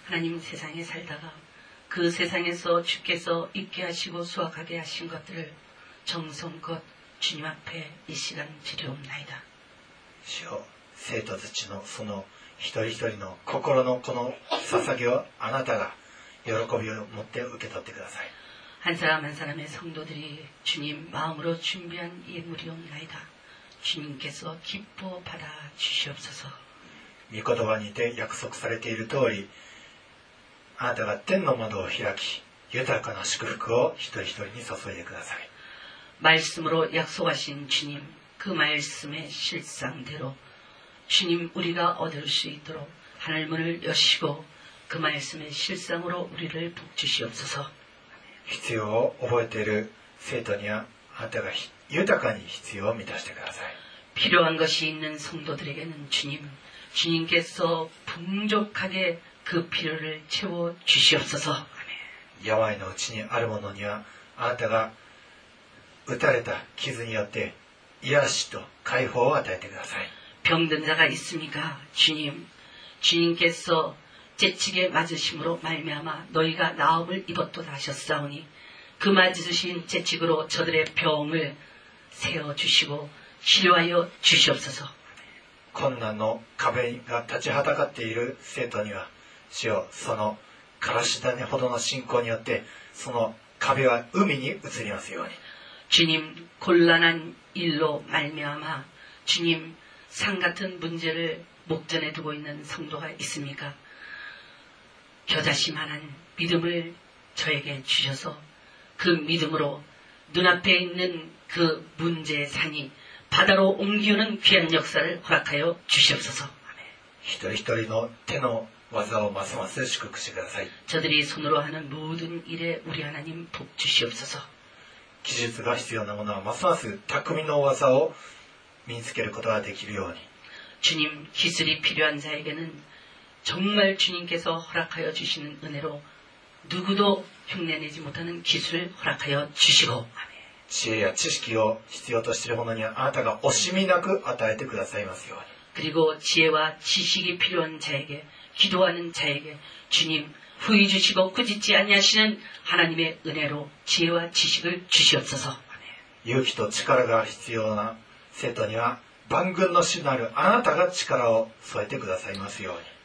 하나님 세상에 살다가 그 세상에서 주께서 있게 하시고 수확하게 하신 것들을 정성껏 주님 앞에 이 시간 드리옵나이다. 主よ生徒たちのその一人一人の心のこの捧げをあなたが喜びを持って受け取ってください 한 사람 한 사람의 성도들이 주님 마음으로 준비한 예물이옵나이다. 주님께서 기뻐 받아 주시옵소서. 御言葉にて約束されている通りあなたが天の窓を開き豊かな祝福を一人一人に注いでください 말씀으로 약속하신 주님, 그 말씀의 실상대로 주님 우리가 얻을 수 있도록 하늘문을 여시고 그 말씀의 실상으로 우리를 복주시옵소서. 必要を覚えている生徒にはあなたがひ豊かに必要を満たしてください 필요한 것이 있는 성도들에게는 주님, 주님께서 풍족하게 그 필요를 채워 주시옵소서. 病のうちにあるものにはあなたが打たれた傷によって癒しと解放を与えてください 병든 자가 있습니까? 주님, 주님께서 재치게 맞으심으로 말미암아 너희가 나음을 입었도다 하셨사오니 그 맞으신 재치으로 저들의 병을 세워 주시고 치료하여 주시옵소서. 困難の壁が立ちはだかっている生徒には主よそのからし種ほどの信仰によってその壁は海に移りますように 주님 곤란한 일로 말미암아 주님 상 같은 문제를 목전에 두고 있는 성도가 있습니까? 겨자씨만한 믿음을 저에게 주셔서 그 믿음으로 눈앞에 있는 그 문제의 산이 바다로 옮기는 귀한 역사를 허락하여 주시옵소서. 아멘. 一人一人の手の技をますます祝福してください 저들이 손으로 하는 모든 일에 우리 하나님 복 주시옵소서. 技術が必要なものはますます匠の技を身につけることができるように 주님 기술이 필요한 자에게는 정말 주님께서 허락하여 주시는 은혜로 누구도 흉내내지 못하는 기술을 허락하여 주시고 아멘. 知恵や知識を必要としているものにはあなたが惜しみなく与えてくださいますように 그리고 지혜와 지식이 필요한 자에게 기도하는 자에게 주님 후히 주시고 꾸짖지 아니하시는 하나님의 은혜로 지혜와 지식을 주시옵소서 아멘. 勇気と力が必要な生徒には万軍の主なるあなたが力を添えてくださいますように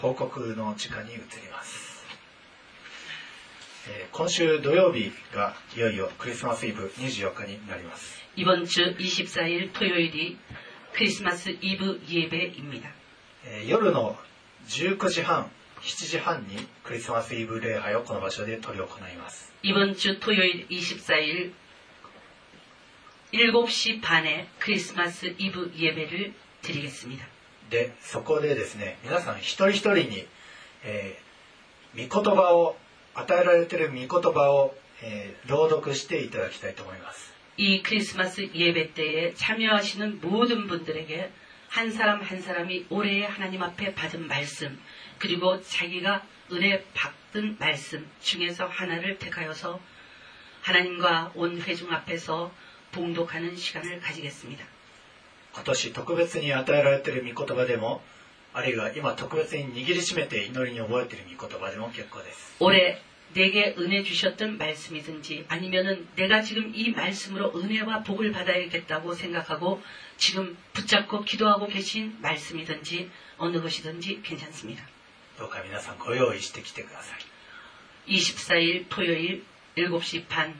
報告の時間に移ります、えー今週土曜日がいよいよクリスマスイブ24日になります 이번 주 24일 토요일이 크리스마스 이브 예배입니다. えー夜の19時半7時半にクリスマスイブ礼拝をこの場所で執り行います 이번 주 토요일 24일 7시 반에 크리스마스 이브 예배를 드리겠습니다. でそこでですね皆さん一人一人に、えー御言葉を与えられている御言葉を、えー朗読していただきたいと思います 이 크리스마스 예배 때에 참여하시는 모든 분들에게 한 사람 한 사람이 올해 하나님 앞에 받은 말씀 그리고 자기가 은혜 받은 말씀 중에서 하나를 택하여서 하나님과 온 회중 앞에서 봉독하는 시간을 가지겠습니다. 今年特別に与えられている御言葉でもあるいは今特別に握りしめて祈りに覚えている御言葉でも結構です 올해 내게 은혜 주셨던 말씀이든지 아니면은 내가 지금 이 말씀으로 은혜와 복을 받아야겠다고 생각하고 지금 붙잡고 기도하고 계신 말씀이든지 어느 것이든지 괜찮습니다. どうか皆さんご用意してきてください 24일 토요일 7시 반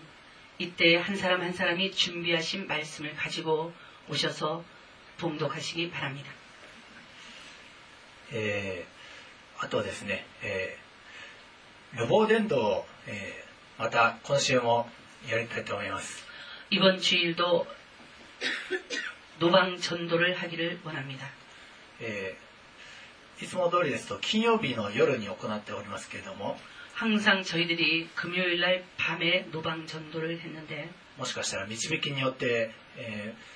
이때 한 사람 한 사람이 준비하신 말씀을 가지고 오셔서 동독하시기 바랍니 다. 에, あとですね, 에, 묘보전도 에, また今週もやりたいと思います.이번 주일도노전도를 하기를 원합니 다. 에, いつも通りですと金曜日の夜に行っておりますけれども항상 저희들이 금요일 날 밤에 노방 전도를 했는데もしかしたら導きによって、えー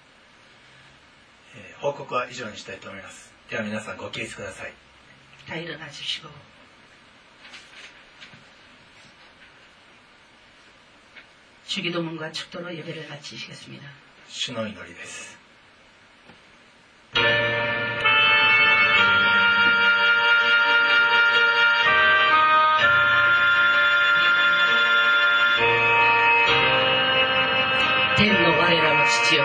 えー報告は以上にしたいと思いますでは皆さんご起立ください 다 일어나 주시고 주기도문과 축도로 예배를 마치시겠습니다. 主の祈りです天の我らの父よ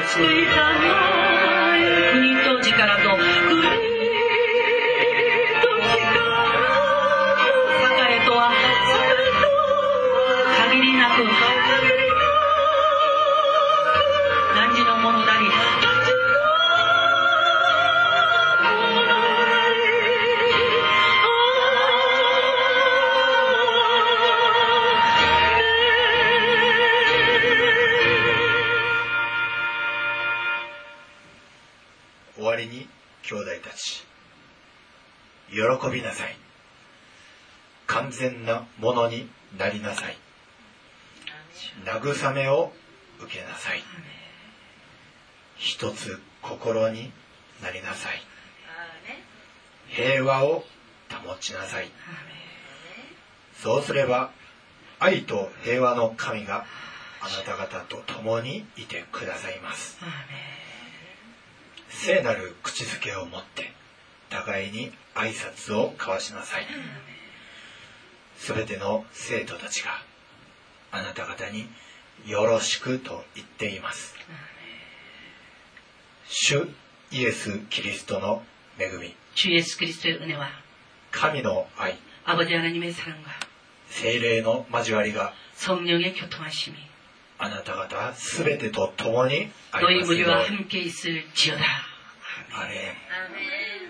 いたまものになりなさい。慰めを受けなさい。一つ心になりなさい。平和を保ちなさい。そうすれば愛と平和の神があなた方と共にいてくださいます。聖なる口づけを持って互いに挨拶を交わしなさい。すべての生徒たちがあなた方によろしくと言っています主イエス・キリストの恵み 주 예수 그리스도의 은혜와 神の愛 아버지 하나님의 사랑과 精霊の交わりが 성령의 교통하심이 あなた方すべてと共にあり 너희 ますよう 무리와 に 함께 있을지어다. アーメン 아멘.